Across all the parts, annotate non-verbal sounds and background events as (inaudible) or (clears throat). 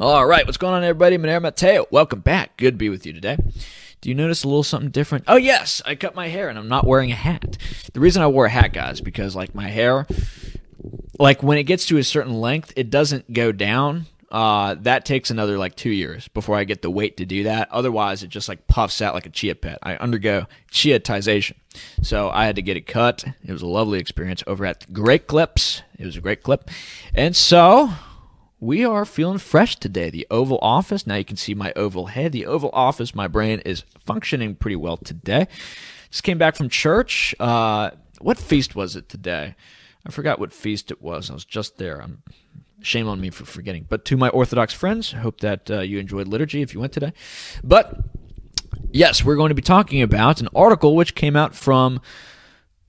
All right, what's going on, everybody? Monero Matteo. Welcome back. Good to be with you today. Do you notice a little something different? Oh, yes, I cut my hair and I'm not wearing a hat. The reason I wore a hat, guys, because like my hair, like when it gets to a certain length, it doesn't go down. Uh, that takes another like two years before I get the weight to do that. Otherwise, it just like puffs out like a chia pet. I undergo chiatization. So I had to get it cut. It was a lovely experience over at Great Clips. It was a great clip. And so we are feeling fresh today. The Oval Office, now you can see my oval head. The Oval Office, my brain is functioning pretty well today. Just came back from church. Uh, what feast was it today? I forgot what feast it was. I was just there. I'm, shame on me for forgetting. But to my Orthodox friends, hope that uh, you enjoyed liturgy if you went today. But yes, we're going to be talking about an article which came out from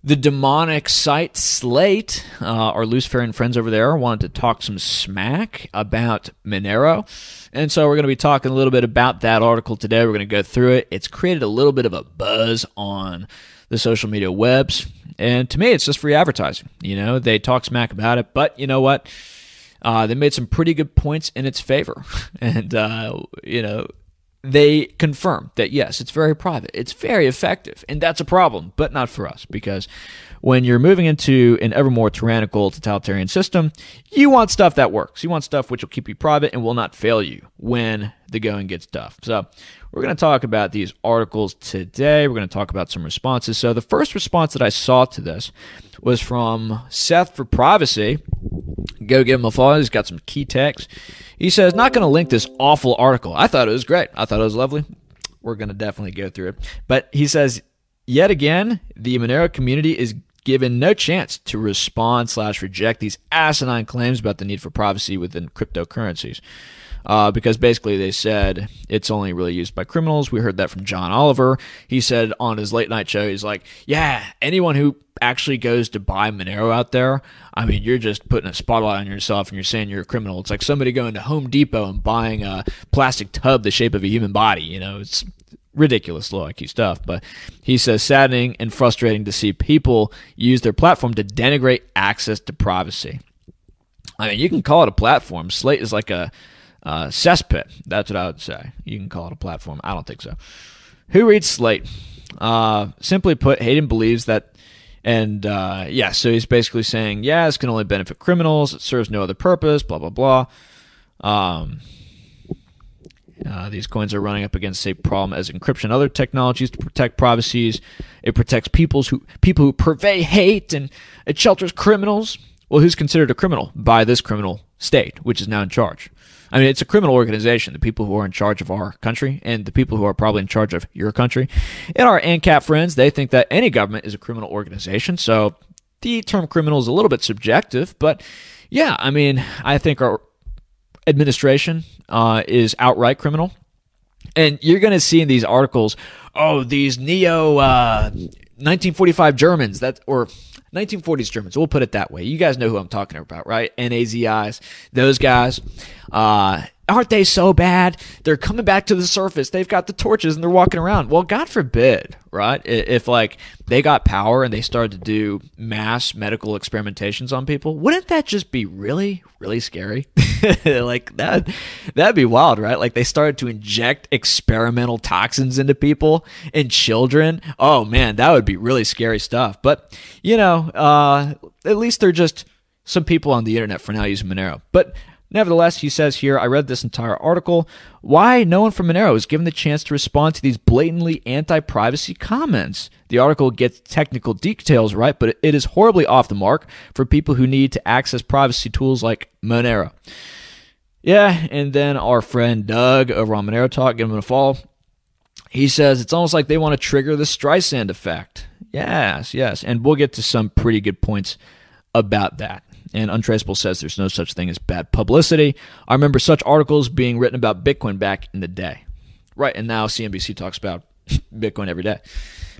the demonic site Slate, uh, our Luciferian friends over there, wanted to talk some smack about Monero. And so we're going to be talking a little bit about that article today. We're going to go through it. It's created a little bit of a buzz on the social media webs. And to me, it's just free advertising. You know, they talk smack about it, but you know what? Uh, they made some pretty good points in its favor. (laughs) And, uh, you know, they confirm that yes, it's very private, it's very effective, and that's a problem, but not for us because when you're moving into an ever more tyrannical totalitarian system, you want stuff that works. You want stuff which will keep you private and will not fail you when the going gets tough. So, we're going to talk about these articles today. We're going to talk about some responses. So, the first response that I saw to this was from Seth for Privacy. Go give him a follow. He's got some key text. He says, not going to link this awful article. I thought it was great. I thought it was lovely. We're going to definitely go through it. But he says, yet again, the Monero community is given no chance to respond slash reject these asinine claims about the need for privacy within cryptocurrencies uh, because basically they said it's only really used by criminals. We heard that from John Oliver. He said on his late night show, he's like, yeah, anyone who actually goes to buy Monero out there, I mean, you're just putting a spotlight on yourself and you're saying you're a criminal. It's like somebody going to Home Depot and buying a plastic tub the shape of a human body. You know, it's ridiculous low IQ stuff. But he says saddening and frustrating to see people use their platform to denigrate access to privacy. I mean, you can call it a platform. Slate is like a uh, cesspit. That's what I would say. You can call it a platform. I don't think so. Who reads Slate? Uh, simply put, Hayden believes that, and uh, yeah, so he's basically saying, yeah, this can only benefit criminals. It serves no other purpose. Blah blah blah. Um, uh, these coins are running up against the same problem as encryption other technologies to protect privacies. It protects people's who people who purvey hate and it shelters criminals. Well, who's considered a criminal by this criminal state, which is now in charge? I mean, it's a criminal organization, the people who are in charge of our country and the people who are probably in charge of your country. And our ANCAP friends, they think that any government is a criminal organization. So the term criminal is a little bit subjective, but yeah, I mean, I think our administration uh, is outright criminal. And you're going to see in these articles, oh, these neo uh, 1945 Germans that or 1940s Germans. We'll put it that way. You guys know who I'm talking about, right? NAZIs, those guys. Uh, aren't they so bad? They're coming back to the surface. They've got the torches and they're walking around. Well, God forbid, right? If like they got power and they started to do mass medical experimentations on people, wouldn't that just be really, really scary? (laughs) like that, that'd be wild, right? Like they started to inject experimental toxins into people and children. Oh man, that would be really scary stuff. But you know, uh, at least they're just some people on the internet for now using Monero. But Nevertheless, he says here, I read this entire article. Why no one from Monero is given the chance to respond to these blatantly anti privacy comments? The article gets technical details right, but it is horribly off the mark for people who need to access privacy tools like Monero. Yeah, and then our friend Doug over on Monero Talk, give him a follow. He says it's almost like they want to trigger the Streisand effect. Yes, yes. And we'll get to some pretty good points about that. And Untraceable says there's no such thing as bad publicity. I remember such articles being written about Bitcoin back in the day. Right, and now CNBC talks about (laughs) Bitcoin every day.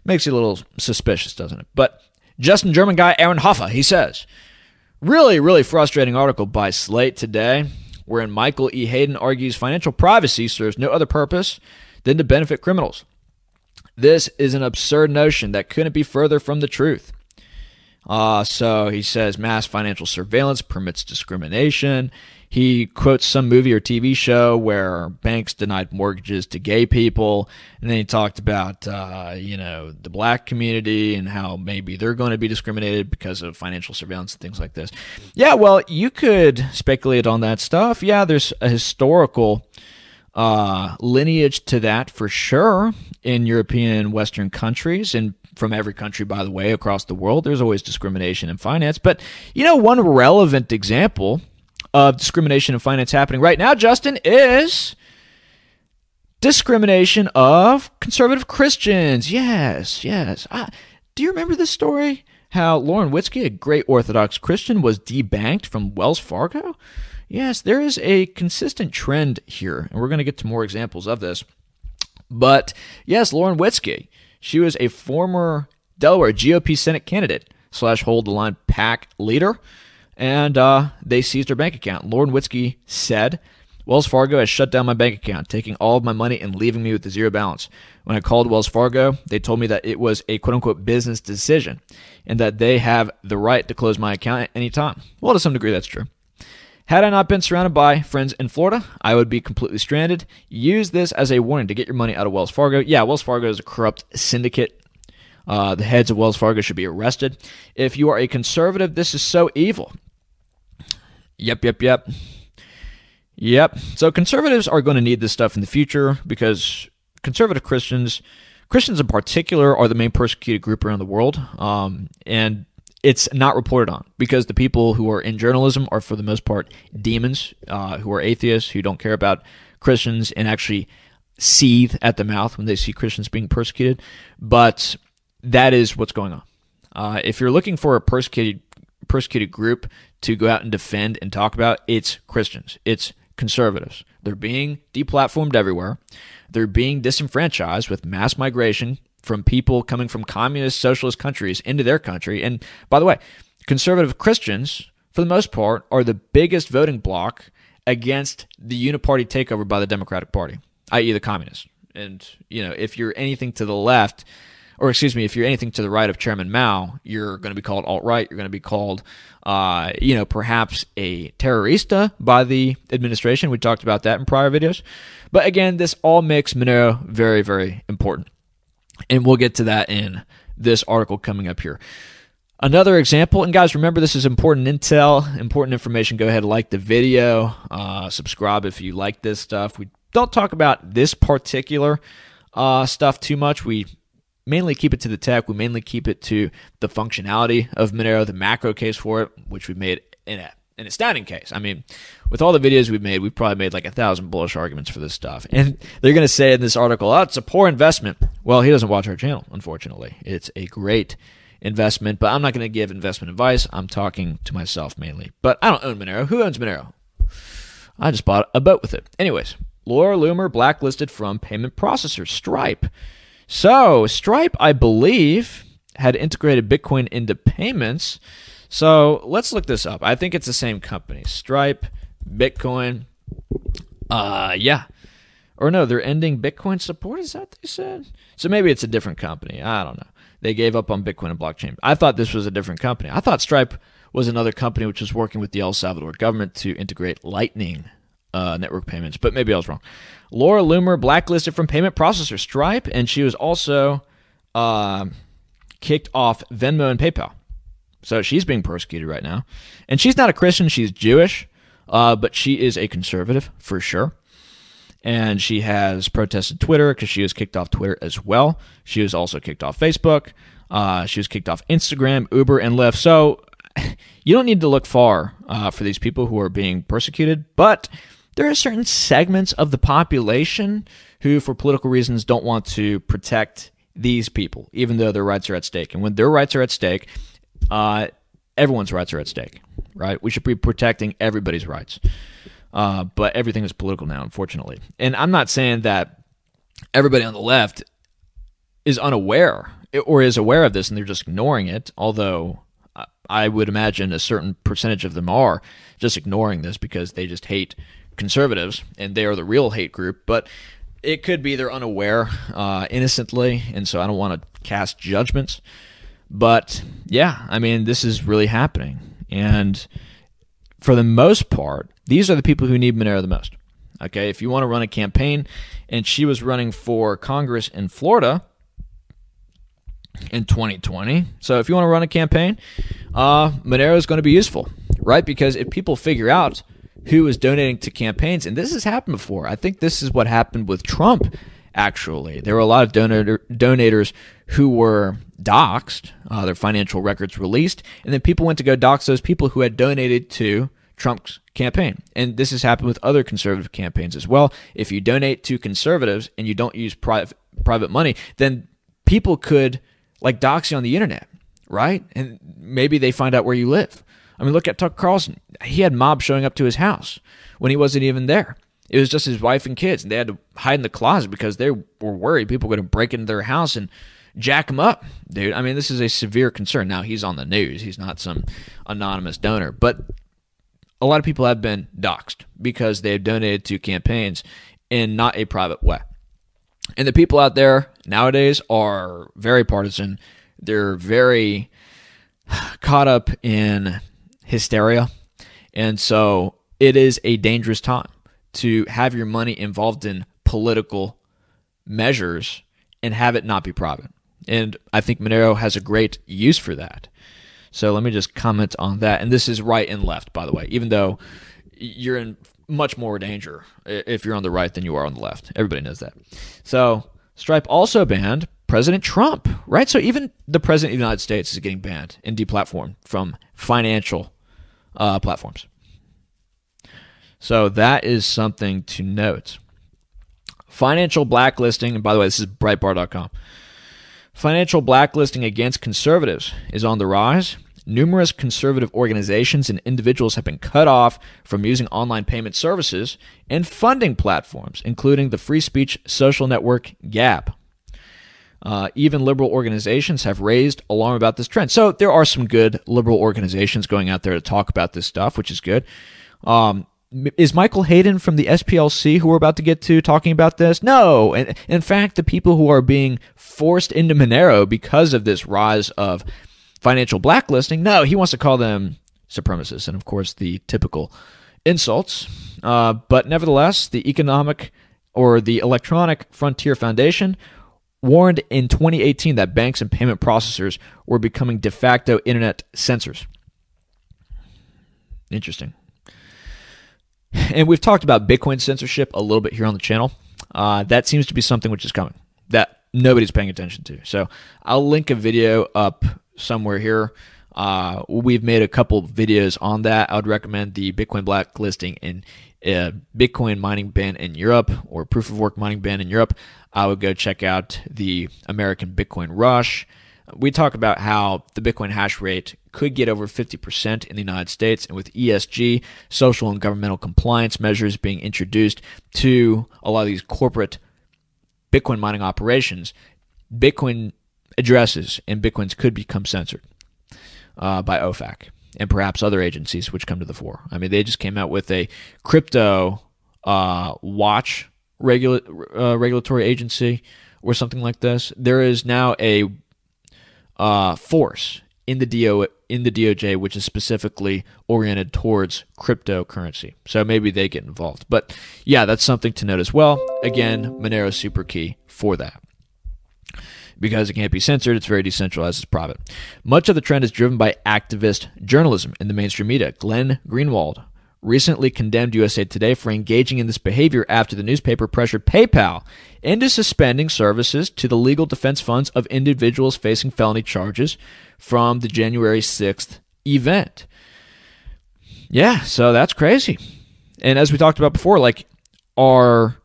Makes you a little suspicious, doesn't it? But Justin German guy Ehrenhofer, he says, really, really frustrating article by Slate today, wherein Michael E. Hayden argues financial privacy serves no other purpose than to benefit criminals. This is an absurd notion that couldn't be further from the truth. Uh, so he says mass financial surveillance permits discrimination. he quotes some movie or TV show where banks denied mortgages to gay people, and then he talked about uh, you know the black community and how maybe they're going to be discriminated because of financial surveillance and things like this. Yeah, well, you could speculate on that stuff. Yeah, there's a historical uh, lineage to that for sure in European Western countries and from every country, by the way, across the world. There's always discrimination in finance. But, you know, one relevant example of discrimination in finance happening right now, Justin, is discrimination of conservative Christians. Yes, yes. Ah, do you remember this story? How Lauren Witzke, a great Orthodox Christian, was debanked from Wells Fargo? Yes, there is a consistent trend here, and we're going to get to more examples of this. But yes, Lauren Witzke, she was a former Delaware GOP Senate candidate slash hold the line PAC leader and uh, they seized her bank account. Lauren Witzke said, Wells Fargo has shut down my bank account, taking all of my money and leaving me with a zero balance. When I called Wells Fargo, they told me that it was a quote unquote business decision and that they have the right to close my account at any time. Well, to some degree, that's true. Had I not been surrounded by friends in Florida, I would be completely stranded. Use this as a warning to get your money out of Wells Fargo. Yeah, Wells Fargo is a corrupt syndicate. Uh, the heads of Wells Fargo should be arrested. If you are a conservative, this is so evil. Yep, yep, yep. Yep. So conservatives are going to need this stuff in the future because conservative Christians, Christians in particular, are the main persecuted group around the world. Um, and it's not reported on because the people who are in journalism are, for the most part, demons uh, who are atheists who don't care about Christians and actually seethe at the mouth when they see Christians being persecuted. But that is what's going on. Uh, if you're looking for a persecuted persecuted group to go out and defend and talk about, it's Christians. It's conservatives. They're being deplatformed everywhere. They're being disenfranchised with mass migration from people coming from communist socialist countries into their country. And by the way, conservative Christians, for the most part, are the biggest voting bloc against the uniparty takeover by the Democratic Party, i.e., the communists. And, you know, if you're anything to the left, or excuse me, if you're anything to the right of Chairman Mao, you're going to be called alt right. You're going to be called, uh, you know, perhaps a terrorista by the administration. We talked about that in prior videos. But again, this all makes Monero very, very important. And we'll get to that in this article coming up here. Another example, and guys, remember this is important intel, important information. Go ahead like the video, uh, subscribe if you like this stuff. We don't talk about this particular uh, stuff too much. We mainly keep it to the tech. We mainly keep it to the functionality of Monero, the macro case for it, which we made in a, an astounding case. I mean, with all the videos we've made, we've probably made like a thousand bullish arguments for this stuff. And they're going to say in this article, oh, it's a poor investment. Well, he doesn't watch our channel, unfortunately. It's a great investment, but I'm not going to give investment advice. I'm talking to myself mainly. But I don't own Monero. Who owns Monero? I just bought a boat with it. Anyways, Laura Loomer blacklisted from payment processor Stripe. So, Stripe, I believe, had integrated Bitcoin into payments. So, let's look this up. I think it's the same company. Stripe, Bitcoin. Uh, yeah. Or no, they're ending Bitcoin support. Is that what they said? So maybe it's a different company. I don't know. They gave up on Bitcoin and blockchain. I thought this was a different company. I thought Stripe was another company which was working with the El Salvador government to integrate Lightning uh, network payments, but maybe I was wrong. Laura Loomer blacklisted from payment processor Stripe, and she was also uh, kicked off Venmo and PayPal. So she's being persecuted right now. And she's not a Christian, she's Jewish, uh, but she is a conservative for sure. And she has protested Twitter because she was kicked off Twitter as well. She was also kicked off Facebook. Uh, she was kicked off Instagram, Uber, and Lyft. So (laughs) you don't need to look far uh, for these people who are being persecuted, but there are certain segments of the population who, for political reasons, don't want to protect these people, even though their rights are at stake. And when their rights are at stake, uh, everyone's rights are at stake, right? We should be protecting everybody's rights. Uh, but everything is political now, unfortunately. And I'm not saying that everybody on the left is unaware or is aware of this and they're just ignoring it, although I would imagine a certain percentage of them are just ignoring this because they just hate conservatives, and they are the real hate group. But it could be they're unaware uh, innocently, and so I don't want to cast judgments. But yeah, I mean, this is really happening. And for the most part, these are the people who need Monero the most. Okay, if you want to run a campaign, and she was running for Congress in Florida in 2020. So if you want to run a campaign, uh, Monero is going to be useful, right? Because if people figure out who is donating to campaigns, and this has happened before, I think this is what happened with Trump. Actually, there were a lot of donor donators who were doxxed, uh, their financial records released, and then people went to go dox those people who had donated to Trump's campaign. And this has happened with other conservative campaigns as well. If you donate to conservatives and you don't use private private money, then people could like dox you on the internet, right? And maybe they find out where you live. I mean, look at Tucker Carlson. He had mobs showing up to his house when he wasn't even there. It was just his wife and kids, and they had to hide in the closet because they were worried people were going to break into their house and jack him up, dude. I mean, this is a severe concern. Now he's on the news; he's not some anonymous donor, but a lot of people have been doxxed because they've donated to campaigns in not a private way. And the people out there nowadays are very partisan. They're very caught up in hysteria. And so it is a dangerous time to have your money involved in political measures and have it not be private. And I think Monero has a great use for that. So let me just comment on that. And this is right and left, by the way, even though you're in much more danger if you're on the right than you are on the left. Everybody knows that. So Stripe also banned President Trump, right? So even the President of the United States is getting banned and deplatformed from financial uh, platforms. So that is something to note. Financial blacklisting, and by the way, this is Breitbart.com. Financial blacklisting against conservatives is on the rise. Numerous conservative organizations and individuals have been cut off from using online payment services and funding platforms, including the free speech social network Gab. Uh, even liberal organizations have raised alarm about this trend. So there are some good liberal organizations going out there to talk about this stuff, which is good. Um, is Michael Hayden from the SPLC, who we're about to get to, talking about this? No. And in fact, the people who are being forced into Monero because of this rise of financial blacklisting, no, he wants to call them supremacists. And of course, the typical insults. Uh, but nevertheless, the Economic or the Electronic Frontier Foundation warned in 2018 that banks and payment processors were becoming de facto internet censors. Interesting. And we've talked about Bitcoin censorship a little bit here on the channel. Uh, that seems to be something which is coming that nobody's paying attention to. So I'll link a video up somewhere here. Uh, we've made a couple videos on that. I would recommend the Bitcoin blacklisting and uh, Bitcoin mining ban in Europe or proof of work mining ban in Europe. I would go check out the American Bitcoin Rush. We talk about how the Bitcoin hash rate could get over 50% in the United States, and with ESG, social and governmental compliance measures being introduced to a lot of these corporate Bitcoin mining operations, Bitcoin addresses and Bitcoins could become censored uh, by OFAC and perhaps other agencies which come to the fore. I mean, they just came out with a crypto uh, watch regula- uh, regulatory agency or something like this. There is now a uh, force in the DO in the DOJ which is specifically oriented towards cryptocurrency. So maybe they get involved. But yeah, that's something to note as well. Again, Monero super key for that. Because it can't be censored, it's very decentralized, it's private. Much of the trend is driven by activist journalism in the mainstream media. Glenn Greenwald recently condemned USA Today for engaging in this behavior after the newspaper pressured PayPal into suspending services to the legal defense funds of individuals facing felony charges from the January 6th event. Yeah, so that's crazy. And as we talked about before, like, are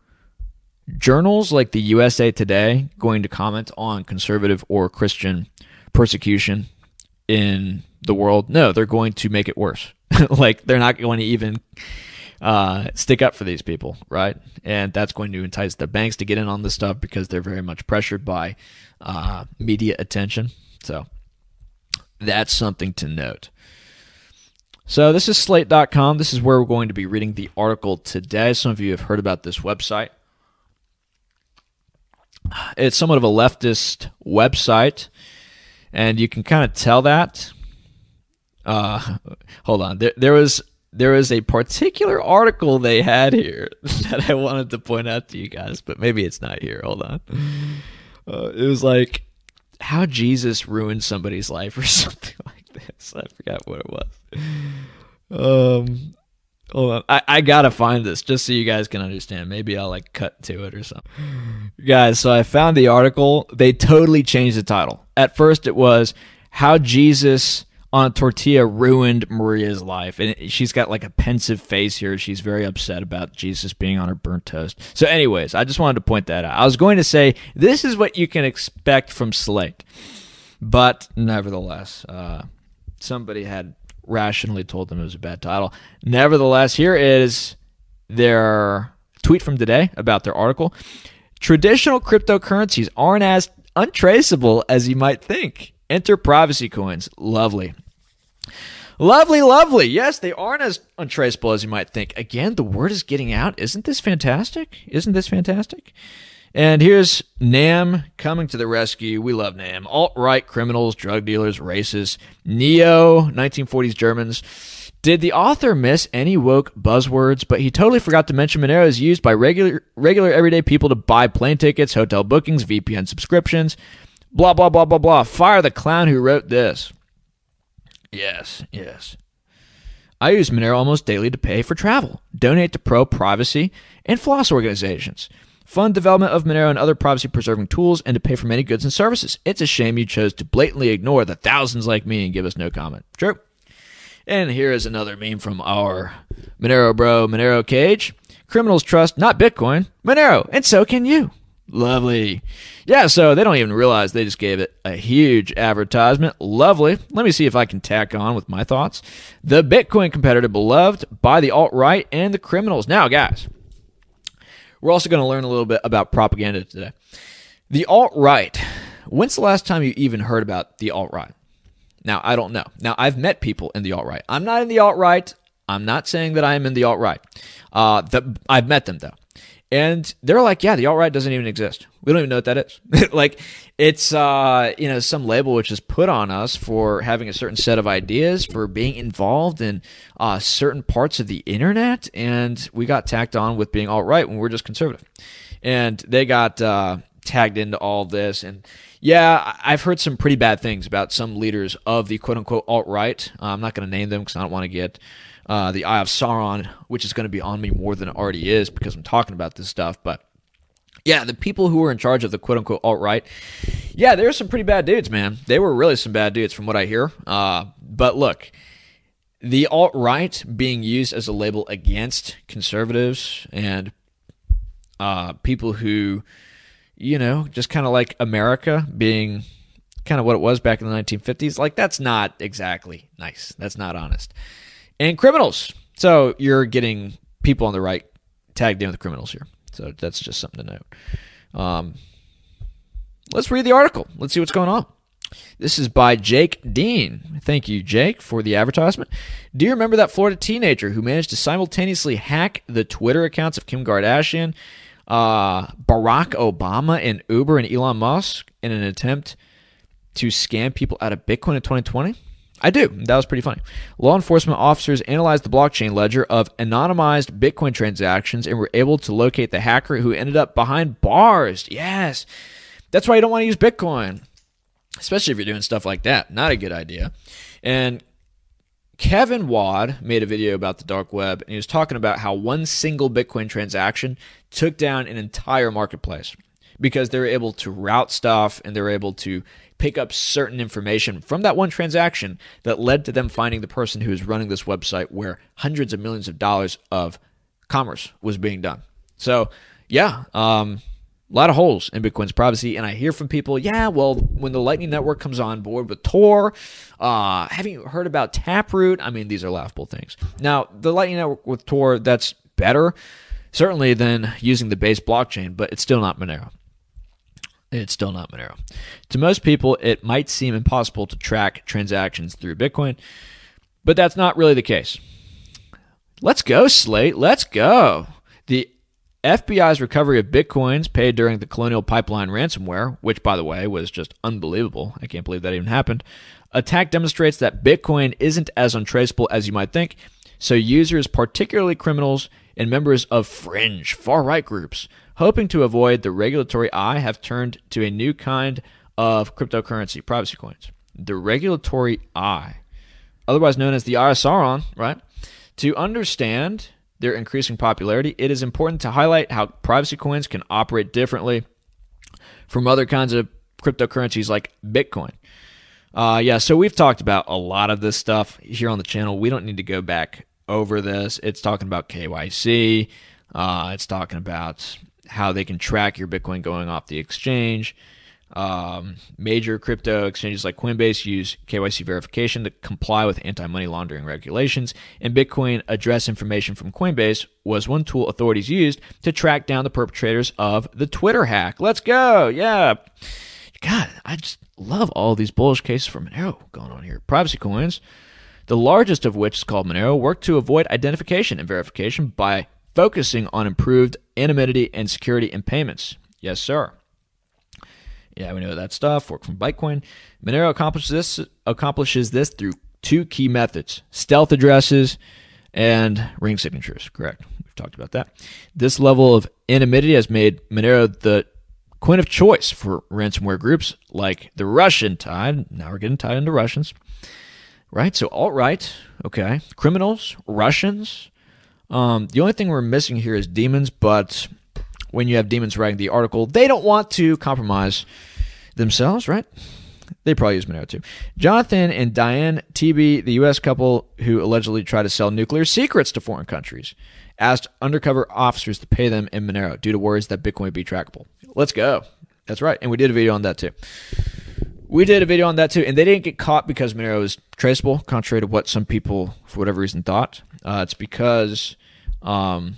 journals like the USA Today going to comment on conservative or Christian persecution in the world? No, they're going to make it worse. (laughs) like they're not going to even uh, stick up for these people, right? And that's going to entice the banks to get in on this stuff because they're very much pressured by uh, media attention. So that's something to note. So this is slate.com. This is where we're going to be reading the article today. Some of you have heard about this website. It's somewhat of a leftist website, and you can kind of tell that uh, hold on. There, there was there is a particular article they had here (laughs) that I wanted to point out to you guys, but maybe it's not here. Hold on. Uh, it was like how Jesus ruined somebody's life or (laughs) something like this. I forgot what it was. Um, hold on. I, I gotta find this just so you guys can understand. Maybe I'll like cut to it or something. Guys, so I found the article. They totally changed the title. At first, it was how Jesus on a tortilla ruined Maria's life. And she's got like a pensive face here. She's very upset about Jesus being on her burnt toast. So, anyways, I just wanted to point that out. I was going to say this is what you can expect from Slate, but nevertheless, uh, somebody had rationally told them it was a bad title. Nevertheless, here is their tweet from today about their article. Traditional cryptocurrencies aren't as untraceable as you might think. Enter privacy coins. Lovely. Lovely, lovely. Yes, they aren't as untraceable as you might think. Again, the word is getting out. Isn't this fantastic? Isn't this fantastic? And here's NAM coming to the rescue. We love NAM. Alt right criminals, drug dealers, racists, neo 1940s Germans. Did the author miss any woke buzzwords? But he totally forgot to mention Monero is used by regular, regular everyday people to buy plane tickets, hotel bookings, VPN subscriptions, blah, blah, blah, blah, blah. Fire the clown who wrote this. Yes, yes. I use Monero almost daily to pay for travel, donate to pro privacy and FLOSS organizations, fund development of Monero and other privacy preserving tools, and to pay for many goods and services. It's a shame you chose to blatantly ignore the thousands like me and give us no comment. True. And here is another meme from our Monero bro, Monero Cage. Criminals trust not Bitcoin, Monero, and so can you. Lovely. Yeah, so they don't even realize they just gave it a huge advertisement. Lovely. Let me see if I can tack on with my thoughts. The Bitcoin competitor beloved by the alt right and the criminals. Now, guys, we're also going to learn a little bit about propaganda today. The alt right. When's the last time you even heard about the alt right? Now, I don't know. Now, I've met people in the alt right. I'm not in the alt right. I'm not saying that I am in the alt right. Uh, I've met them, though. And they're like, yeah, the alt right doesn't even exist. We don't even know what that is. (laughs) like, it's uh, you know some label which is put on us for having a certain set of ideas, for being involved in uh, certain parts of the internet, and we got tacked on with being alt right when we're just conservative. And they got uh, tagged into all this, and yeah, I've heard some pretty bad things about some leaders of the quote unquote alt right. Uh, I'm not going to name them because I don't want to get uh, the Eye of Sauron, which is going to be on me more than it already is because I'm talking about this stuff. But yeah, the people who were in charge of the quote unquote alt right, yeah, there were some pretty bad dudes, man. They were really some bad dudes from what I hear. Uh, but look, the alt right being used as a label against conservatives and uh, people who, you know, just kind of like America being kind of what it was back in the 1950s, like that's not exactly nice. That's not honest and criminals. So you're getting people on the right tagged in with criminals here. So that's just something to note. Um, let's read the article. Let's see what's going on. This is by Jake Dean. Thank you, Jake, for the advertisement. Do you remember that Florida teenager who managed to simultaneously hack the Twitter accounts of Kim Kardashian, uh, Barack Obama, and Uber and Elon Musk in an attempt to scam people out of Bitcoin in 2020? I do. That was pretty funny. Law enforcement officers analyzed the blockchain ledger of anonymized Bitcoin transactions and were able to locate the hacker who ended up behind bars. Yes. That's why you don't want to use Bitcoin, especially if you're doing stuff like that. Not a good idea. And Kevin Wad made a video about the dark web, and he was talking about how one single Bitcoin transaction took down an entire marketplace because they were able to route stuff and they were able to pick up certain information from that one transaction that led to them finding the person who was running this website where hundreds of millions of dollars of commerce was being done. So, yeah, um, a lot of holes in Bitcoin's privacy. And I hear from people, yeah, well, when the Lightning Network comes on board with Tor, uh, have you heard about Taproot? I mean, these are laughable things. Now, the Lightning Network with Tor, that's better, certainly, than using the base blockchain, but it's still not Monero. It's still not Monero. To most people, it might seem impossible to track transactions through Bitcoin, but that's not really the case. Let's go, Slate. Let's go. The FBI's recovery of bitcoins paid during the Colonial Pipeline ransomware, which, by the way, was just unbelievable. I can't believe that even happened. Attack demonstrates that Bitcoin isn't as untraceable as you might think. so users, particularly criminals and members of fringe far right groups, hoping to avoid the regulatory eye, have turned to a new kind of cryptocurrency, privacy coins. The regulatory eye, otherwise known as the eye of Sauron, right? To understand their increasing popularity, it is important to highlight how privacy coins can operate differently from other kinds of cryptocurrencies like Bitcoin. Uh, yeah, so we've talked about a lot of this stuff here on the channel. We don't need to go back over this. It's talking about KYC. Uh, it's talking about how they can track your Bitcoin going off the exchange. Um, major crypto exchanges like Coinbase use KYC verification to comply with anti money laundering regulations, and Bitcoin address information from Coinbase was one tool authorities used to track down the perpetrators of the Twitter hack. Let's go. Yeah. God, I just love all these bullish cases for Monero going on here. Privacy coins, the largest of which is called Monero, work to avoid identification and verification by focusing on improved anonymity and security in payments. Yes, sir. Yeah, we know that stuff. Work from Bitcoin. Monero accomplishes this accomplishes this through two key methods: stealth addresses and ring signatures. Correct. We've talked about that. This level of anonymity has made Monero the coin of choice for ransomware groups like the Russian tied. Now we're getting tied into Russians, right? So alt right, okay, criminals, Russians. Um, the only thing we're missing here is demons, but when you have demons writing the article, they don't want to compromise themselves, right? They probably use Monero too. Jonathan and Diane Toebbe, the U.S. couple who allegedly tried to sell nuclear secrets to foreign countries, asked undercover officers to pay them in Monero due to worries that Bitcoin would be trackable. Let's go. That's right. And we did a video on that too. We did a video on that too, and they didn't get caught because Monero is traceable, contrary to what some people, for whatever reason, thought. Uh, it's because um,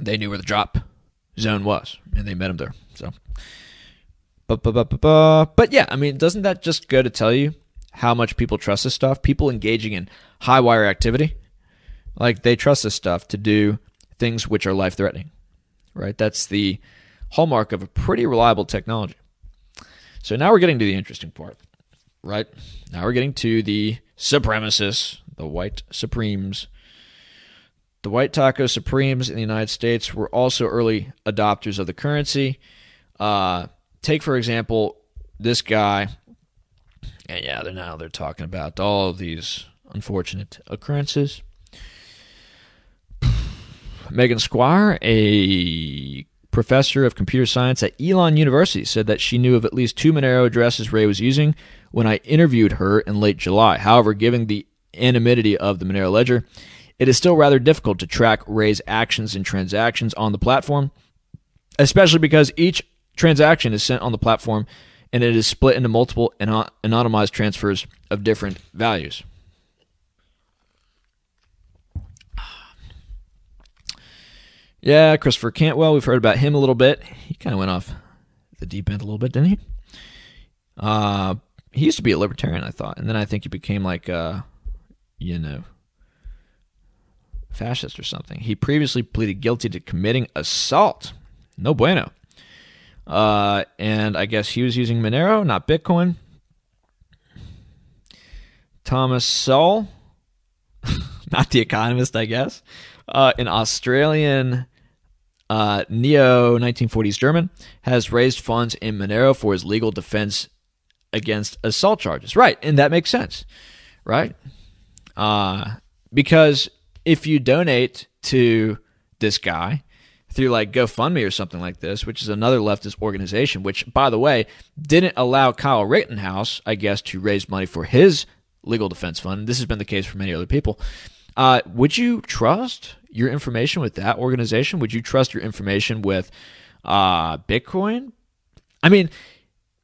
they knew where the drop zone was, and they met him there. So, but but but but, but yeah, I mean, doesn't that just go to tell you how much people trust this stuff? People engaging in high wire activity, like they trust this stuff to do things which are life threatening, right? That's the hallmark of a pretty reliable technology. So now we're getting to the interesting part, right? Now we're getting to the supremacists, the white supremes the White Taco Supremes in the United States were also early adopters of the currency. Uh, take, for example, this guy. And yeah, they're now they're talking about all of these unfortunate occurrences. (sighs) Megan Squire, a professor of computer science at Elon University, said that she knew of at least two Monero addresses Ray was using when I interviewed her in late July. However, given the anonymity of the Monero ledger, it is still rather difficult to track Ray's actions and transactions on the platform, especially because each transaction is sent on the platform and it is split into multiple anonymized transfers of different values. Yeah, Christopher Cantwell, we've heard about him a little bit. He kind of went off the deep end a little bit, didn't he? Uh, he used to be a libertarian, I thought, and then I think he became like, uh, you know, fascist or something. He previously pleaded guilty to committing assault. No bueno. Uh, and I guess he was using Monero, not Bitcoin. Thomas Sowell, (laughs) not the economist, I guess, uh, an Australian uh, neo 1940s German, has raised funds in Monero for his legal defense against assault charges. Right, and that makes sense, right? Uh, because if you donate to this guy through like GoFundMe or something like this, which is another leftist organization, which, by the way, didn't allow Kyle Rittenhouse, I guess, to raise money for his legal defense fund. This has been the case for many other people. Uh, would you trust your information with that organization? Would you trust your information with uh, Bitcoin? I mean,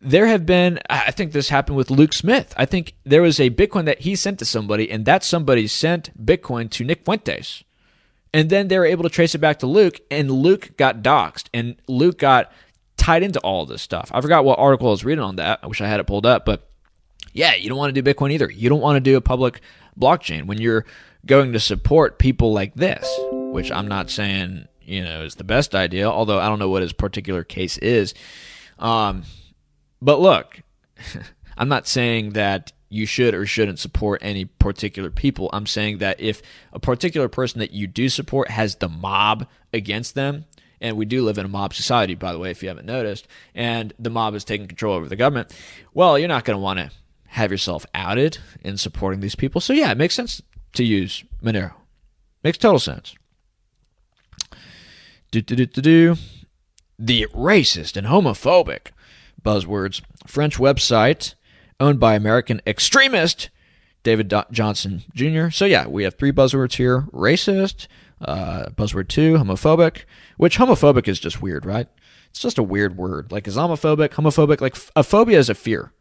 there have been i think this happened with luke smith. I think there was a bitcoin that he sent to somebody and that somebody sent bitcoin to nick fuentes. And then they were able to trace it back to luke and luke got doxxed and luke got tied into all this stuff. I forgot what article i was reading on that. I wish i had it pulled up but yeah you don't want to do bitcoin either. You don't want to do a public blockchain. When you're going to support people like this which i'm not saying you know is the best idea although i don't know what his particular case is um, but look, (laughs) I'm not saying that you should or shouldn't support any particular people. I'm saying that if a particular person that you do support has the mob against them, and we do live in a mob society, by the way, if you haven't noticed, and the mob is taking control over the government, well, you're not going to want to have yourself outed in supporting these people. So, yeah, it makes sense to use Monero. Makes total sense. Do, do, do, do, do. The racist and homophobic buzzwords. French website owned by American extremist David Johnson Jr. So, yeah, we have three buzzwords here racist, uh, buzzword two, homophobic, which homophobic is just weird, right? It's just a weird word. Like Islamophobic, homophobic, like a phobia is a fear.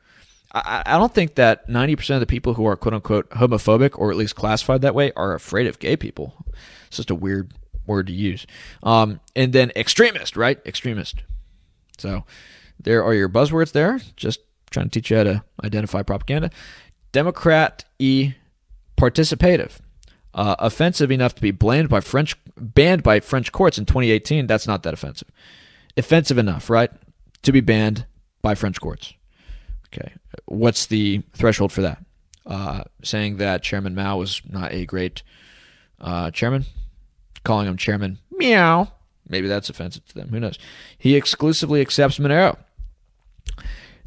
I, I don't think that 90% of the people who are quote unquote homophobic or at least classified that way are afraid of gay people. It's just a weird word to use. Um, and then extremist, right? Extremist. So there are your buzzwords there. Just trying to teach you how to identify propaganda. Democrat e participative uh, offensive enough to be banned by French banned by French courts in 2018. That's not that offensive. Offensive enough, right, to be banned by French courts. Okay, what's the threshold for that? Uh, saying that Chairman Mao was not a great uh, chairman, calling him Chairman Meow. Maybe that's offensive to them. Who knows? He exclusively accepts Monero.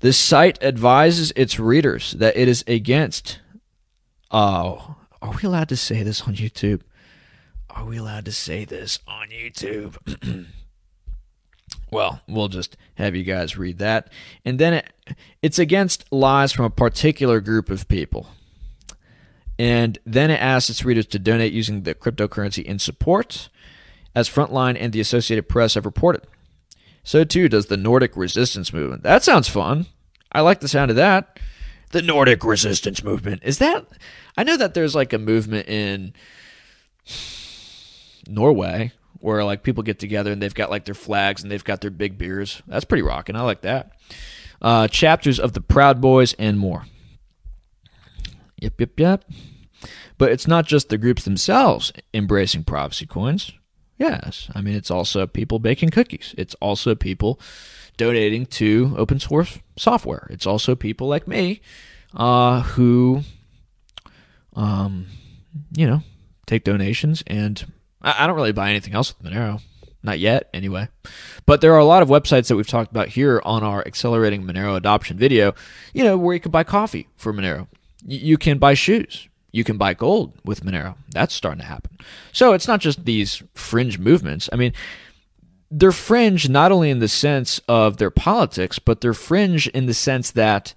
This site advises its readers that it is against. Oh, are we allowed to say this on YouTube? Are we allowed to say this on YouTube? (clears throat) well, we'll just have you guys read that. And then it, it's against lies from a particular group of people. And then it asks its readers to donate using the cryptocurrency in support, as Frontline and the Associated Press have reported. So too does the Nordic resistance movement. That sounds fun. I like the sound of that. The Nordic resistance movement. Is that I know that there's like a movement in Norway where like people get together and they've got like their flags and they've got their big beers. That's pretty rocking. I like that. Uh, chapters of the Proud Boys and more. Yep, yep, yep. But it's not just the groups themselves embracing privacy coins. Yes, I mean it's also people baking cookies. It's also people donating to open source software. It's also people like me uh, who um, you know, take donations. And I, I don't really buy anything else with Monero. Not yet, anyway. But there are a lot of websites that we've talked about here on our accelerating Monero adoption video, you know, where you can buy coffee for Monero. Y- you can buy shoes. You can buy gold with Monero. That's starting to happen. So it's not just these fringe movements. I mean, they're fringe not only in the sense of their politics, but they're fringe in the sense that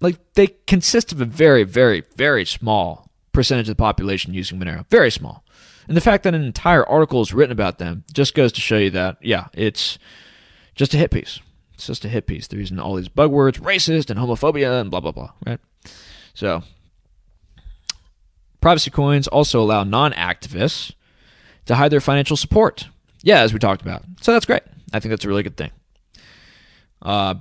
like they consist of a very, very, very small percentage of the population using Monero. Very small. And the fact that an entire article is written about them just goes to show you that, yeah, it's just a hit piece. It's just a hit piece. They're using all these bug words, racist and homophobia and blah, blah, blah, right? So, privacy coins also allow non activists to hide their financial support. Yeah, as we talked about. So that's great. I think that's a really good thing. Uh,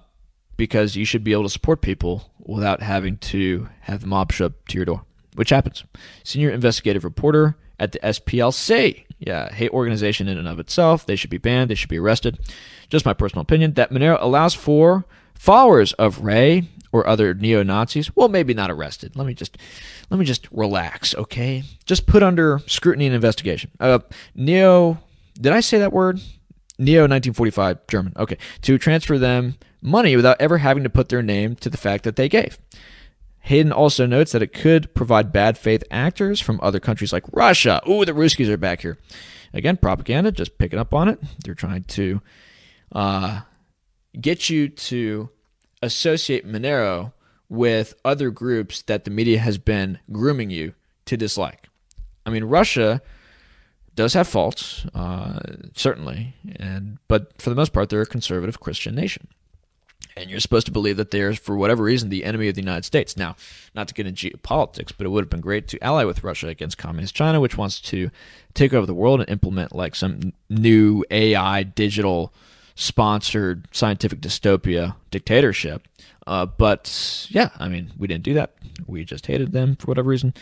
because you should be able to support people without having to have the mob up to your door, which happens. Senior investigative reporter at the SPLC. Yeah, hate organization in and of itself. They should be banned. They should be arrested. Just my personal opinion that Monero allows for followers of Ray or other neo Nazis. Well, maybe not arrested. Let me just let me just relax, okay? Just put under scrutiny and investigation. Uh, neo. Did I say that word? Neo 1945 German. Okay, to transfer them money without ever having to put their name to the fact that they gave. Hayden also notes that it could provide bad faith actors from other countries like Russia. Ooh, the Ruskies are back here. Again, propaganda, just picking up on it. They're trying to uh, get you to associate Monero with other groups that the media has been grooming you to dislike. I mean, Russia does have faults, uh, certainly, and but for the most part, they're a conservative Christian nation and you're supposed to believe that they're, for whatever reason, the enemy of the United States. Now, not to get into geopolitics, but it would have been great to ally with Russia against communist China, which wants to take over the world and implement like some new AI digital sponsored scientific dystopia dictatorship. Uh, but yeah, I mean, we didn't do that. We just hated them for whatever reason.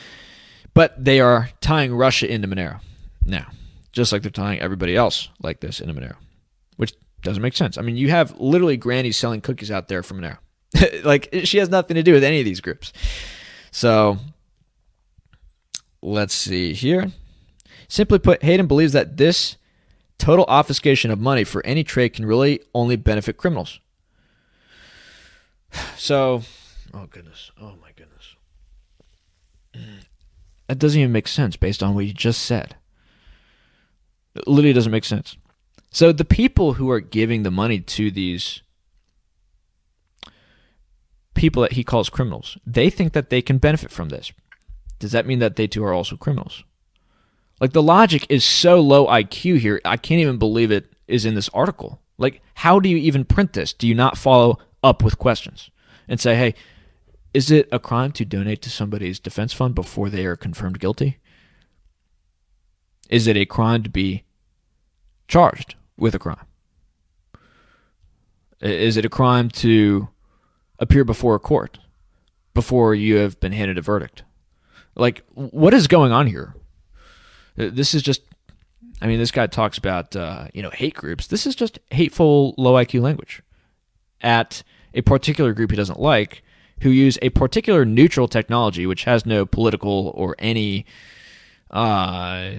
But they are tying Russia into Monero now, just like they're tying everybody else like this into Monero, which doesn't make sense. I mean, you have literally grannies selling cookies out there from Monero. (laughs) like she has nothing to do with any of these groups. So let's see here. Simply put, Hayden believes that this total obfuscation of money for any trade can really only benefit criminals. (sighs) So, oh goodness, oh my goodness. (clears throat) That doesn't even make sense based on what you just said. It literally doesn't make sense. So the people who are giving the money to these people that he calls criminals, they think that they can benefit from this. Does that mean that they too are also criminals? Like the logic is so low IQ here, I can't even believe it is in this article. Like, how do you even print this? Do you not follow up with questions and say, hey, is it a crime to donate to somebody's defense fund before they are confirmed guilty? Is it a crime to be charged with a crime? Is it a crime to appear before a court before you have been handed a verdict? Like, what is going on here? This is just, I mean, this guy talks about, uh, you know, hate groups. This is just hateful, low IQ language at a particular group he doesn't like who use a particular neutral technology which has no political or any, uh,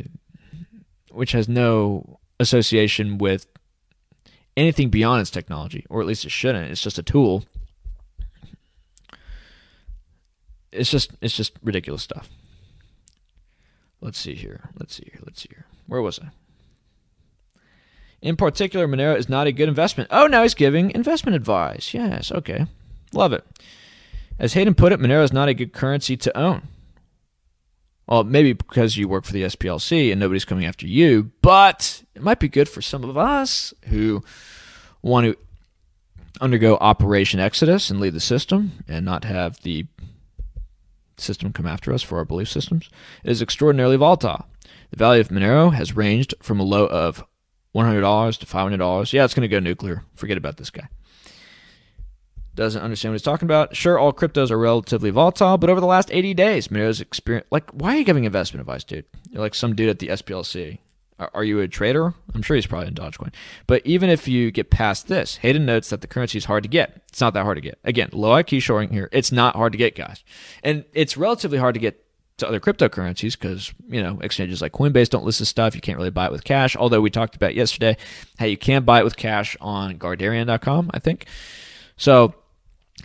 which has no association with anything beyond its technology, or at least it shouldn't. It's just a tool. It's just it's just ridiculous stuff. Let's see here. Let's see here. Let's see here. Where was I? In particular, Monero is not a good investment. Oh, now he's giving investment advice. Yes, okay. Love it. As Hayden put it, Monero is not a good currency to own. Well, maybe because you work for the SPLC and nobody's coming after you, but it might be good for some of us who want to undergo Operation Exodus and leave the system and not have the system come after us for our belief systems. It is extraordinarily volatile. The value of Monero has ranged from a low of $100 to $500. Yeah, it's going to go nuclear. Forget about this guy doesn't understand what he's talking about. Sure, all cryptos are relatively volatile, but over the last 80 days, Monero's experience. Like, why are you giving investment advice, dude? You're like some dude at the SPLC. Are, are you a trader? I'm sure he's probably in Dogecoin. But even if you get past this, Hayden notes that the currency is hard to get. It's not that hard to get. Again, low IQ showing here. It's not hard to get, guys. And it's relatively hard to get to other cryptocurrencies because you know exchanges like Coinbase don't list this stuff. You can't really buy it with cash. Although we talked about yesterday how you can buy it with cash on Guardarian.com, I think. So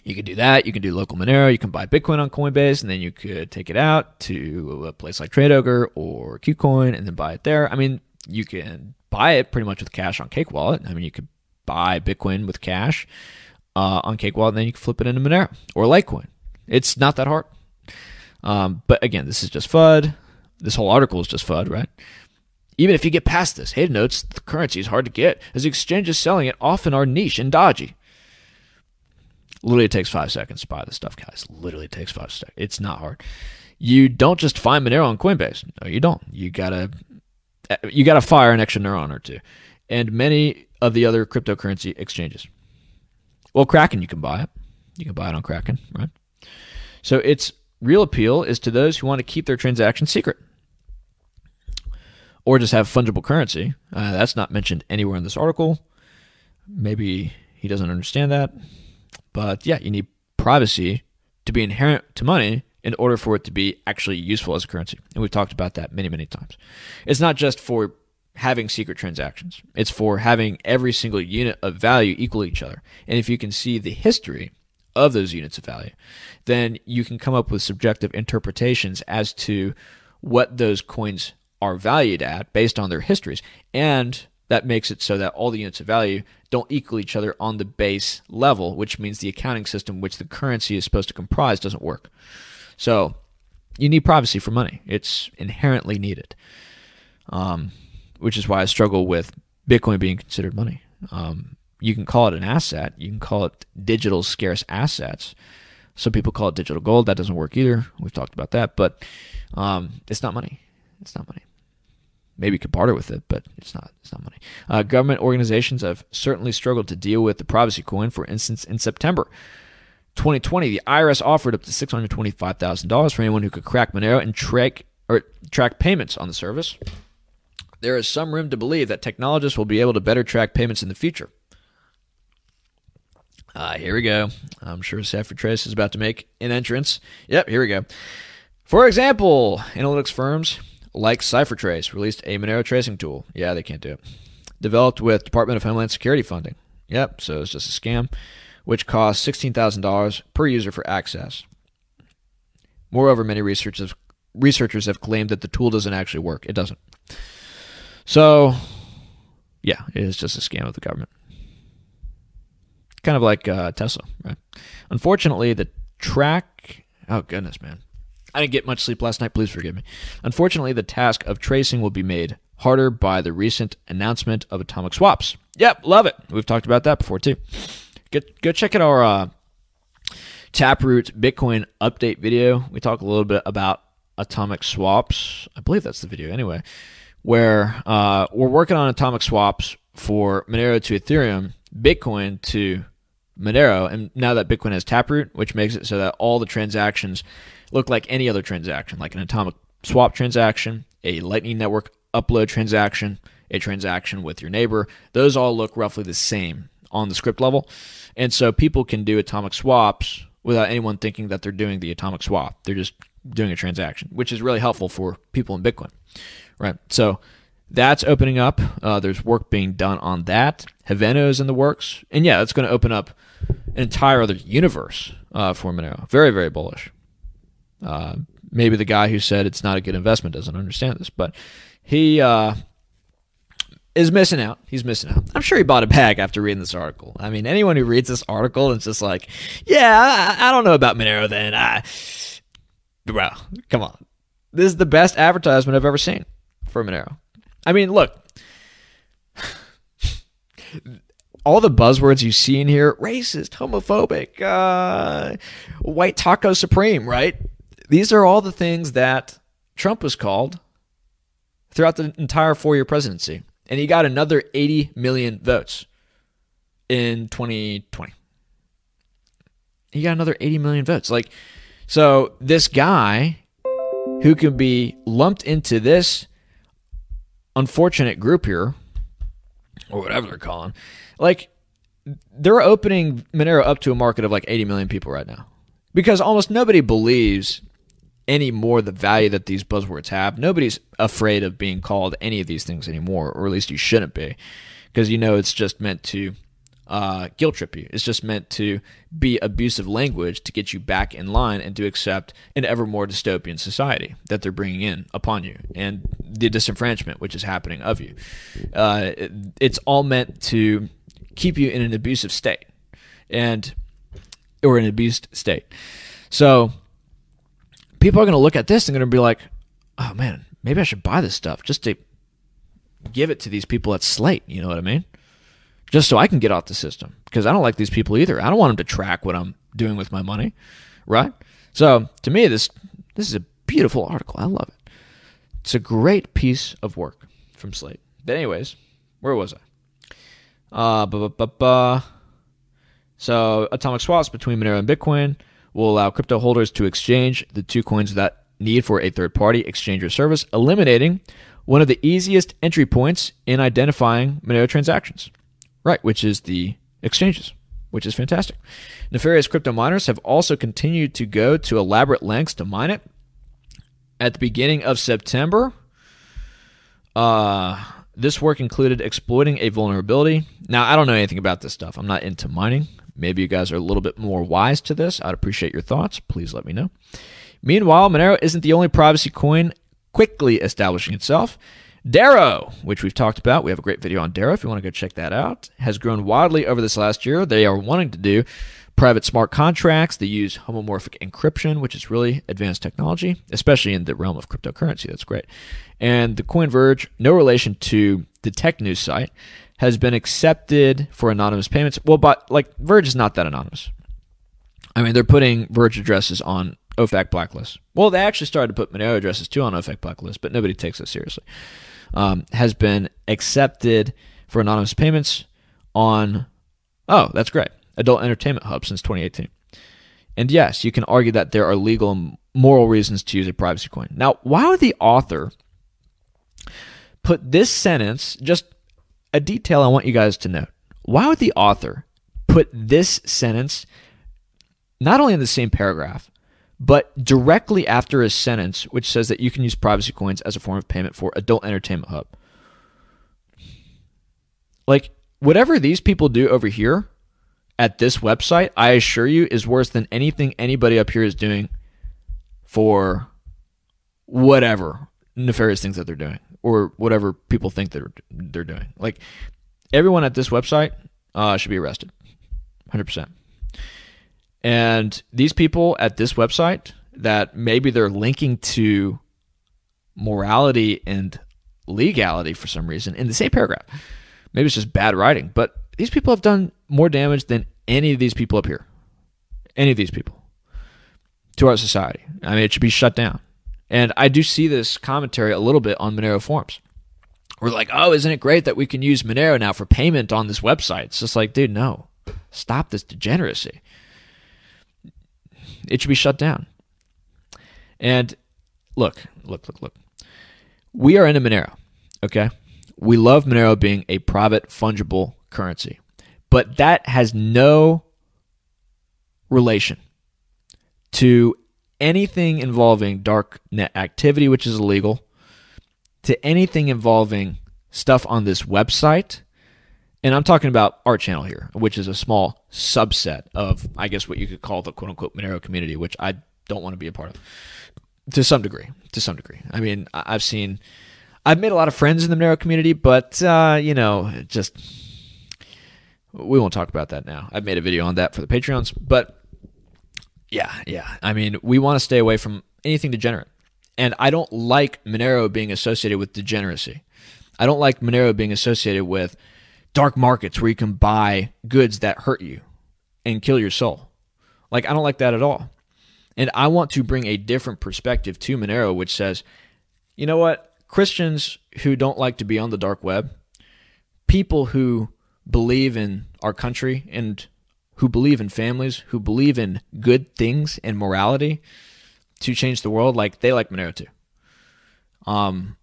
you can do that. You can do local Monero. You can buy Bitcoin on Coinbase, and then you could take it out to a place like TradeOgre or KuCoin, and then buy it there. I mean, you can buy it pretty much with cash on Cake Wallet. I mean, you could buy Bitcoin with cash uh, on Cake Wallet, and then you can flip it into Monero or Litecoin. It's not that hard. Um, but again, this is just FUD. This whole article is just FUD, right? Even if you get past this, Hayden notes the currency is hard to get, as exchanges selling it often are niche and dodgy. Literally takes five seconds to buy the stuff, guys. Literally takes five seconds. It's not hard. You don't just find Monero on Coinbase. No, you don't. You gotta you gotta fire an extra neuron or two, and many of the other cryptocurrency exchanges. Well, Kraken, you can buy it. You can buy it on Kraken, right? So its real appeal is to those who want to keep their transactions secret, or just have fungible currency. Uh, that's not mentioned anywhere in this article. Maybe he doesn't understand that. But yeah, you need privacy to be inherent to money in order for it to be actually useful as a currency. And we've talked about that many, many times. It's not just for having secret transactions, it's for having every single unit of value equal each other. And if you can see the history of those units of value, then you can come up with subjective interpretations as to what those coins are valued at based on their histories. And that makes it so that all the units of value don't equal each other on the base level, which means the accounting system which the currency is supposed to comprise doesn't work. So you need privacy for money. It's inherently needed, um, which is why I struggle with Bitcoin being considered money. Um, you can call it an asset. You can call it digital scarce assets. Some people call it digital gold. That doesn't work either. We've talked about that, but um, it's not money. It's not money maybe could barter with it, but it's not it's not money. Uh, government organizations have certainly struggled to deal with the privacy coin. For instance, in September 2020, the IRS offered up to six hundred twenty-five thousand dollars for anyone who could crack Monero and track or track payments on the service. There is some room to believe that technologists will be able to better track payments in the future. Uh, here we go. I'm sure CipherTrace is about to make an entrance. Yep, here we go. For example, analytics firms like CipherTrace released a Monero tracing tool. Yeah, they can't do it. Developed with Department of Homeland Security funding. Yep, so it's just a scam, which costs $16,000 per user for access. Moreover, many researchers researchers have claimed that the tool doesn't actually work. It doesn't. So, yeah, it is just a scam of the government. Kind of like uh, Tesla, right? Unfortunately, the track. Oh, goodness, man. I didn't get much sleep last night. Please forgive me. Unfortunately, the task of tracing will be made harder by the recent announcement of atomic swaps. Yep, love it. We've talked about that before, too. Go, go check out our uh, Taproot Bitcoin update video. We talk a little bit about atomic swaps. I believe that's the video anyway, where uh, we're working on atomic swaps for Monero to Ethereum, Bitcoin to Monero, and now that Bitcoin has Taproot, which makes it so that all the transactions look like any other transaction, like an atomic swap transaction, a Lightning Network upload transaction, a transaction with your neighbor. Those all look roughly the same on the script level. And so people can do atomic swaps without anyone thinking that they're doing the atomic swap. They're just doing a transaction, which is really helpful for people in Bitcoin. Right. So that's opening up. Uh, there's work being done on that. Haveno is in the works. And yeah, that's going to open up an entire other universe uh, for Monero. Very, very bullish. Uh, maybe the guy who said it's not a good investment doesn't understand this, but he uh, is missing out. He's missing out. I'm sure he bought a bag after reading this article. I mean, anyone who reads this article and just like, yeah, I, I don't know about Monero then. I, well, come on. This is the best advertisement I've ever seen for Monero. I mean, look, (laughs) all the buzzwords you see in here racist, homophobic, uh, white taco supreme, right? These are all the things that Trump was called throughout the entire four year presidency. And he got another 80 million votes in 2020. He got another 80 million votes. Like, so this guy who can be lumped into this unfortunate group here, or whatever they're calling, like they're opening Monero up to a market of like 80 million people right now because almost nobody believes any more the value that these buzzwords have. Nobody's afraid of being called any of these things anymore, or at least you shouldn't be, because you know it's just meant to uh, guilt trip you. It's just meant to be abusive language to get you back in line and to accept an ever more dystopian society that they're bringing in upon you and the disenfranchisement which is happening of you. Uh, it, it's all meant to keep you in an abusive state and or an abused state. So people are going to look at this and going to be like, "Oh man, maybe I should buy this stuff just to give it to these people at Slate." You know what I mean? Just so I can get off the system because I don't like these people either. I don't want them to track what I'm doing with my money, right? So to me, this this is a beautiful article. I love it. It's a great piece of work from Slate. But anyways, where was I? Uh, so atomic swaps between Monero and Bitcoin will allow crypto holders to exchange the two coins without need for a third party exchange or service, eliminating one of the easiest entry points in identifying Monero transactions. Right, which is the exchanges, which is fantastic. Nefarious crypto miners have also continued to go to elaborate lengths to mine it. At the beginning of September, uh, this work included exploiting a vulnerability. Now, I don't know anything about this stuff. I'm not into mining. Maybe you guys are a little bit more wise to this. I'd appreciate your thoughts. Please let me know. Meanwhile, Monero isn't the only privacy coin quickly establishing itself. Dero, which we've talked about, we have a great video on Dero if you want to go check that out, has grown wildly over this last year. They are wanting to do private smart contracts. They use homomorphic encryption, which is really advanced technology, especially in the realm of cryptocurrency. That's great. And the Coin Verge, no relation to the tech news site, has been accepted for anonymous payments. Well, but like Verge is not that anonymous. I mean, they're putting Verge addresses on OFAC blacklist. Well, they actually started to put Monero addresses too on OFAC blacklist, but nobody takes it seriously. Um, has been accepted for anonymous payments on, oh, that's great, Adult Entertainment Hub since 2018. And yes, you can argue that there are legal and moral reasons to use a privacy coin. Now, why would the author put this sentence, just a detail I want you guys to note. Why would the author put this sentence not only in the same paragraph, but directly after a sentence which says that you can use privacy coins as a form of payment for Adult Entertainment Hub. Like, whatever these people do over here at this website, I assure you, is worse than anything anybody up here is doing for whatever nefarious things that they're doing or whatever people think they're they're doing. Like everyone at this website uh, should be arrested, hundred percent. And these people at this website that maybe they're linking to morality and legality for some reason in the same paragraph. Maybe it's just bad writing, but these people have done more damage than any of these people up here. Any of these people to our society. I mean, it should be shut down. And I do see this commentary a little bit on Monero forums. We're like, oh, isn't it great that we can use Monero now for payment on this website? It's just like, dude, no. Stop this degeneracy it should be shut down. And look, look, look, look. We are in a Monero, okay? We love Monero being a private fungible currency, but that has no relation to anything involving dark net activity, which is illegal, to anything involving stuff on this website and I'm talking about our channel here, which is a small subset of, I guess, what you could call the quote unquote Monero community, which I don't want to be a part of to some degree. To some degree. I mean, I've seen, I've made a lot of friends in the Monero community, but, uh, you know, just, we won't talk about that now. I've made a video on that for the Patreons, but yeah, yeah. I mean, we want to stay away from anything degenerate. And I don't like Monero being associated with degeneracy. I don't like Monero being associated with dark markets where you can buy goods that hurt you and kill your soul. Like, I don't like that at all. And I want to bring a different perspective to Monero, which says, you know what? Christians who don't like to be on the dark web, people who believe in our country and who believe in families, who believe in good things and morality to change the world, like they like Monero too. Um,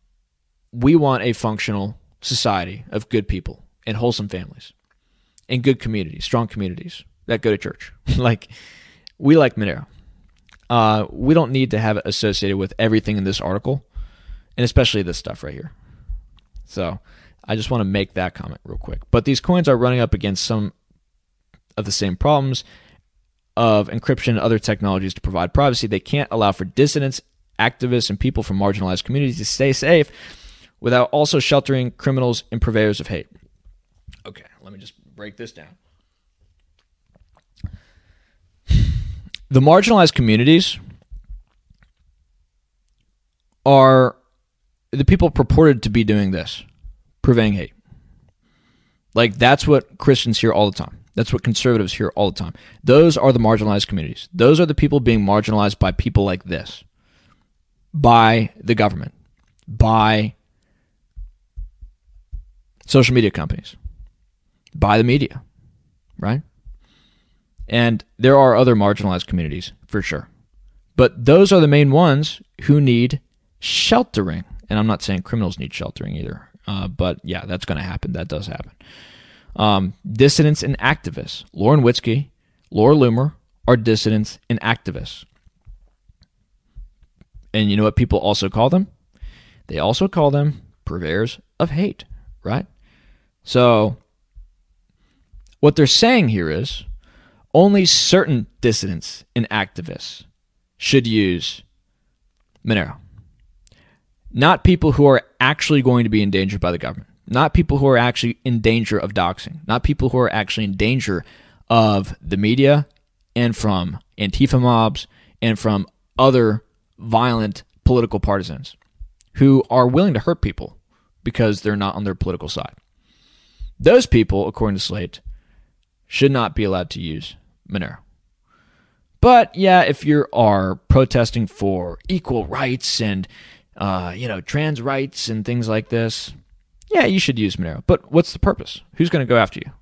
we want a functional society of good people and wholesome families and good communities, strong communities that go to church. (laughs) like we like Monero. Uh, we don't need to have it associated with everything in this article, and especially this stuff right here. So I just want to make that comment real quick. But these coins are running up against some of the same problems of encryption and other technologies to provide privacy. They can't allow for dissidents, activists, and people from marginalized communities to stay safe without also sheltering criminals and purveyors of hate. Okay, let me just break this down. The marginalized communities are the people purported to be doing this, purveying hate. Like that's what Christians hear all the time. That's what conservatives hear all the time. Those are the marginalized communities. Those are the people being marginalized by people like this, by the government, by social media companies by the media, right? And there are other marginalized communities for sure. But those are the main ones who need sheltering. And I'm not saying criminals need sheltering either. Uh, but yeah, that's going to happen. That does happen. Um, dissidents and activists. Lauren Witzke, Laura Loomer are dissidents and activists. And you know what people also call them? They also call them purveyors of hate, right? So what they're saying here is only certain dissidents and activists should use Monero. Not people who are actually going to be endangered by the government. Not people who are actually in danger of doxing. Not people who are actually in danger of the media and from Antifa mobs and from other violent political partisans who are willing to hurt people because they're not on their political side. Those people, according to Slate, should not be allowed to use Monero. But yeah, if you are protesting for equal rights and uh, you know trans rights and things like this, yeah, you should use Monero. But what's the purpose? Who's going to go after you?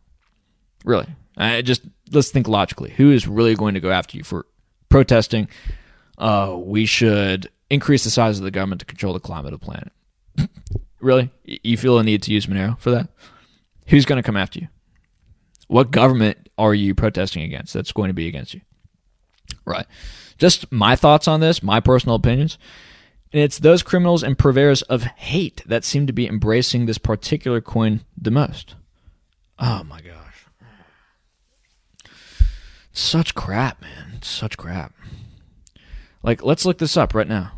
Really? I just let's think logically. Who is really going to go after you for protesting? Uh, we should increase the size of the government to control the climate of the planet. (laughs) really? You feel a need to use Monero for that? Who's going to come after you? What government are you protesting against that's going to be against you? Right. Just my thoughts on this, my personal opinions. And it's those criminals and purveyors of hate that seem to be embracing this particular coin the most. Oh my gosh. Such crap, man. Such crap. Like, let's look this up right now.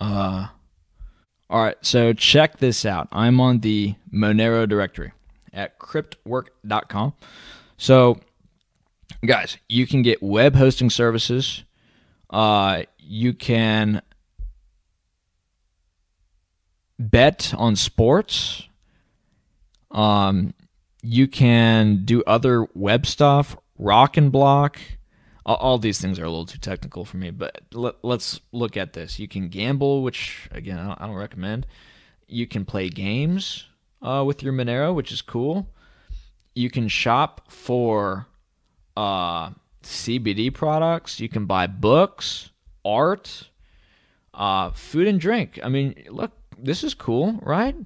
Uh, all right, so check this out. I'm on the Monero directory at cryptwerk.com. So, guys, you can get web hosting services. Uh, you can bet on sports. Um, you can do other web stuff, rock and block. All, these things are a little too technical for me, but let, us look at this. You can gamble, which again I don't, I don't recommend. You can play games uh, with your Monero, which is cool. You can shop for uh, CBD products. You can buy books, art, uh, food and drink. I mean, look, this is cool, right?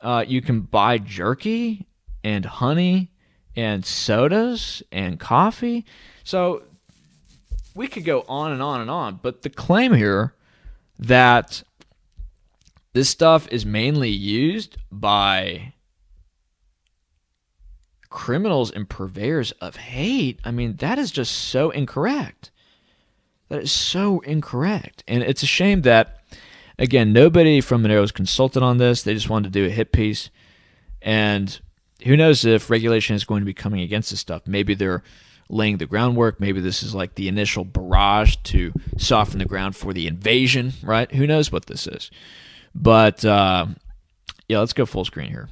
Uh, you can buy jerky and honey and sodas and coffee. So we could go on and on and on, but the claim here that this stuff is mainly used by criminals and purveyors of hate, I mean, that is just so incorrect. That is so incorrect. And it's a shame that Again, nobody from Monero was consulted on this. They just wanted to do a hit piece. And who knows if regulation is going to be coming against this stuff. Maybe they're laying the groundwork. Maybe this is like the initial barrage to soften the ground for the invasion, right? Who knows what this is. But uh, yeah, let's go full screen here.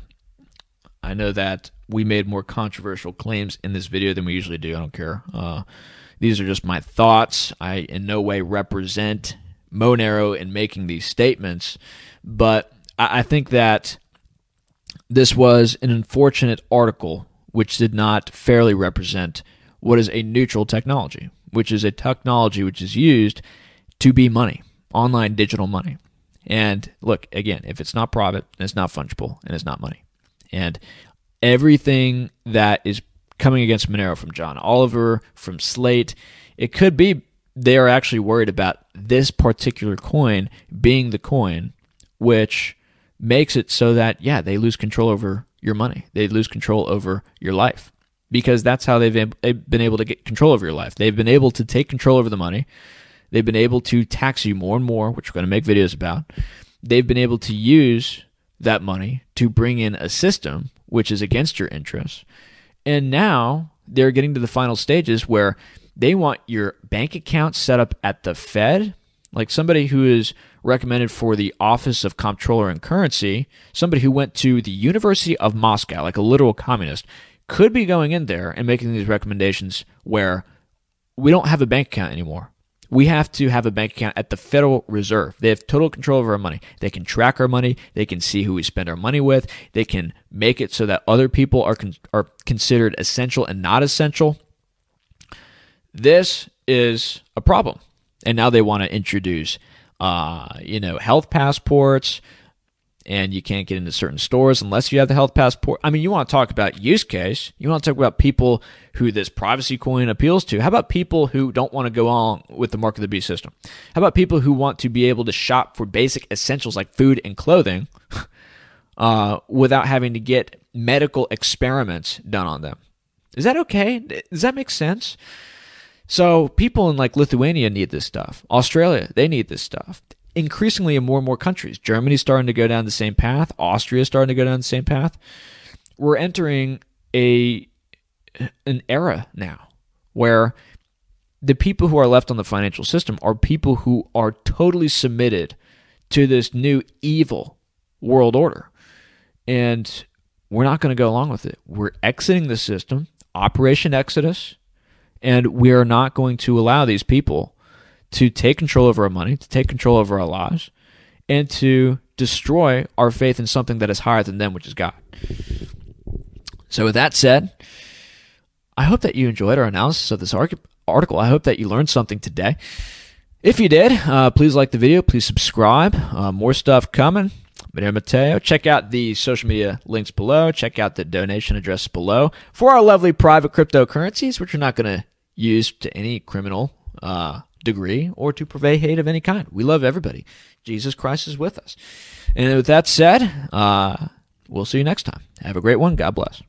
I know that we made more controversial claims in this video than we usually do. I don't care. Uh, these are just my thoughts. I in no way represent Monero in making these statements, but I think that this was an unfortunate article which did not fairly represent what is a neutral technology, which is a technology which is used to be money, online digital money. And look, again, if it's not private, it's not fungible, and it's not money. And everything that is coming against Monero from John Oliver, from Slate, it could be they are actually worried about this particular coin being the coin which makes it so that yeah they lose control over your money. They lose control over your life because that's how they've been able to get control over your life. They've been able to take control over the money. They've been able to tax you more and more which we're going to make videos about. They've been able to use that money to bring in a system which is against your interests. And now they're getting to the final stages where they want your bank account set up at the Fed, like somebody who is recommended for the Office of Comptroller and Currency, somebody who went to the University of Moscow, like a literal communist, could be going in there and making these recommendations where we don't have a bank account anymore. We have to have a bank account at the Federal Reserve. They have total control over our money. They can track our money. They can see who we spend our money with. They can make it so that other people are con- are considered essential and not essential. This is a problem. And now they want to introduce, uh, you know, health passports, and you can't get into certain stores unless you have the health passport. I mean, you want to talk about use case. You want to talk about people who this privacy coin appeals to. How about people who don't want to go on with the mark of the beast system? How about people who want to be able to shop for basic essentials like food and clothing (laughs) uh, without having to get medical experiments done on them? Is that okay? Does that make sense? So people in like Lithuania need this stuff. Australia, they need this stuff. Increasingly in more and more countries. Germany's starting to go down the same path. Austria's starting to go down the same path. We're entering a an era now where the people who are left on the financial system are people who are totally submitted to this new evil world order. And we're not going to go along with it. We're exiting the system. Operation Exodus and we are not going to allow these people to take control over our money, to take control over our lives, and to destroy our faith in something that is higher than them, which is God. So, with that said, I hope that you enjoyed our analysis of this article. I hope that you learned something today. If you did, uh, please like the video, please subscribe. Uh, more stuff coming. Monero Matteo. Check out the social media links below. Check out the donation address below for our lovely private cryptocurrencies, which we're not going to use to any criminal uh, degree or to purvey hate of any kind. We love everybody. Jesus Christ is with us. And with that said, uh, we'll see you next time. Have a great one. God bless.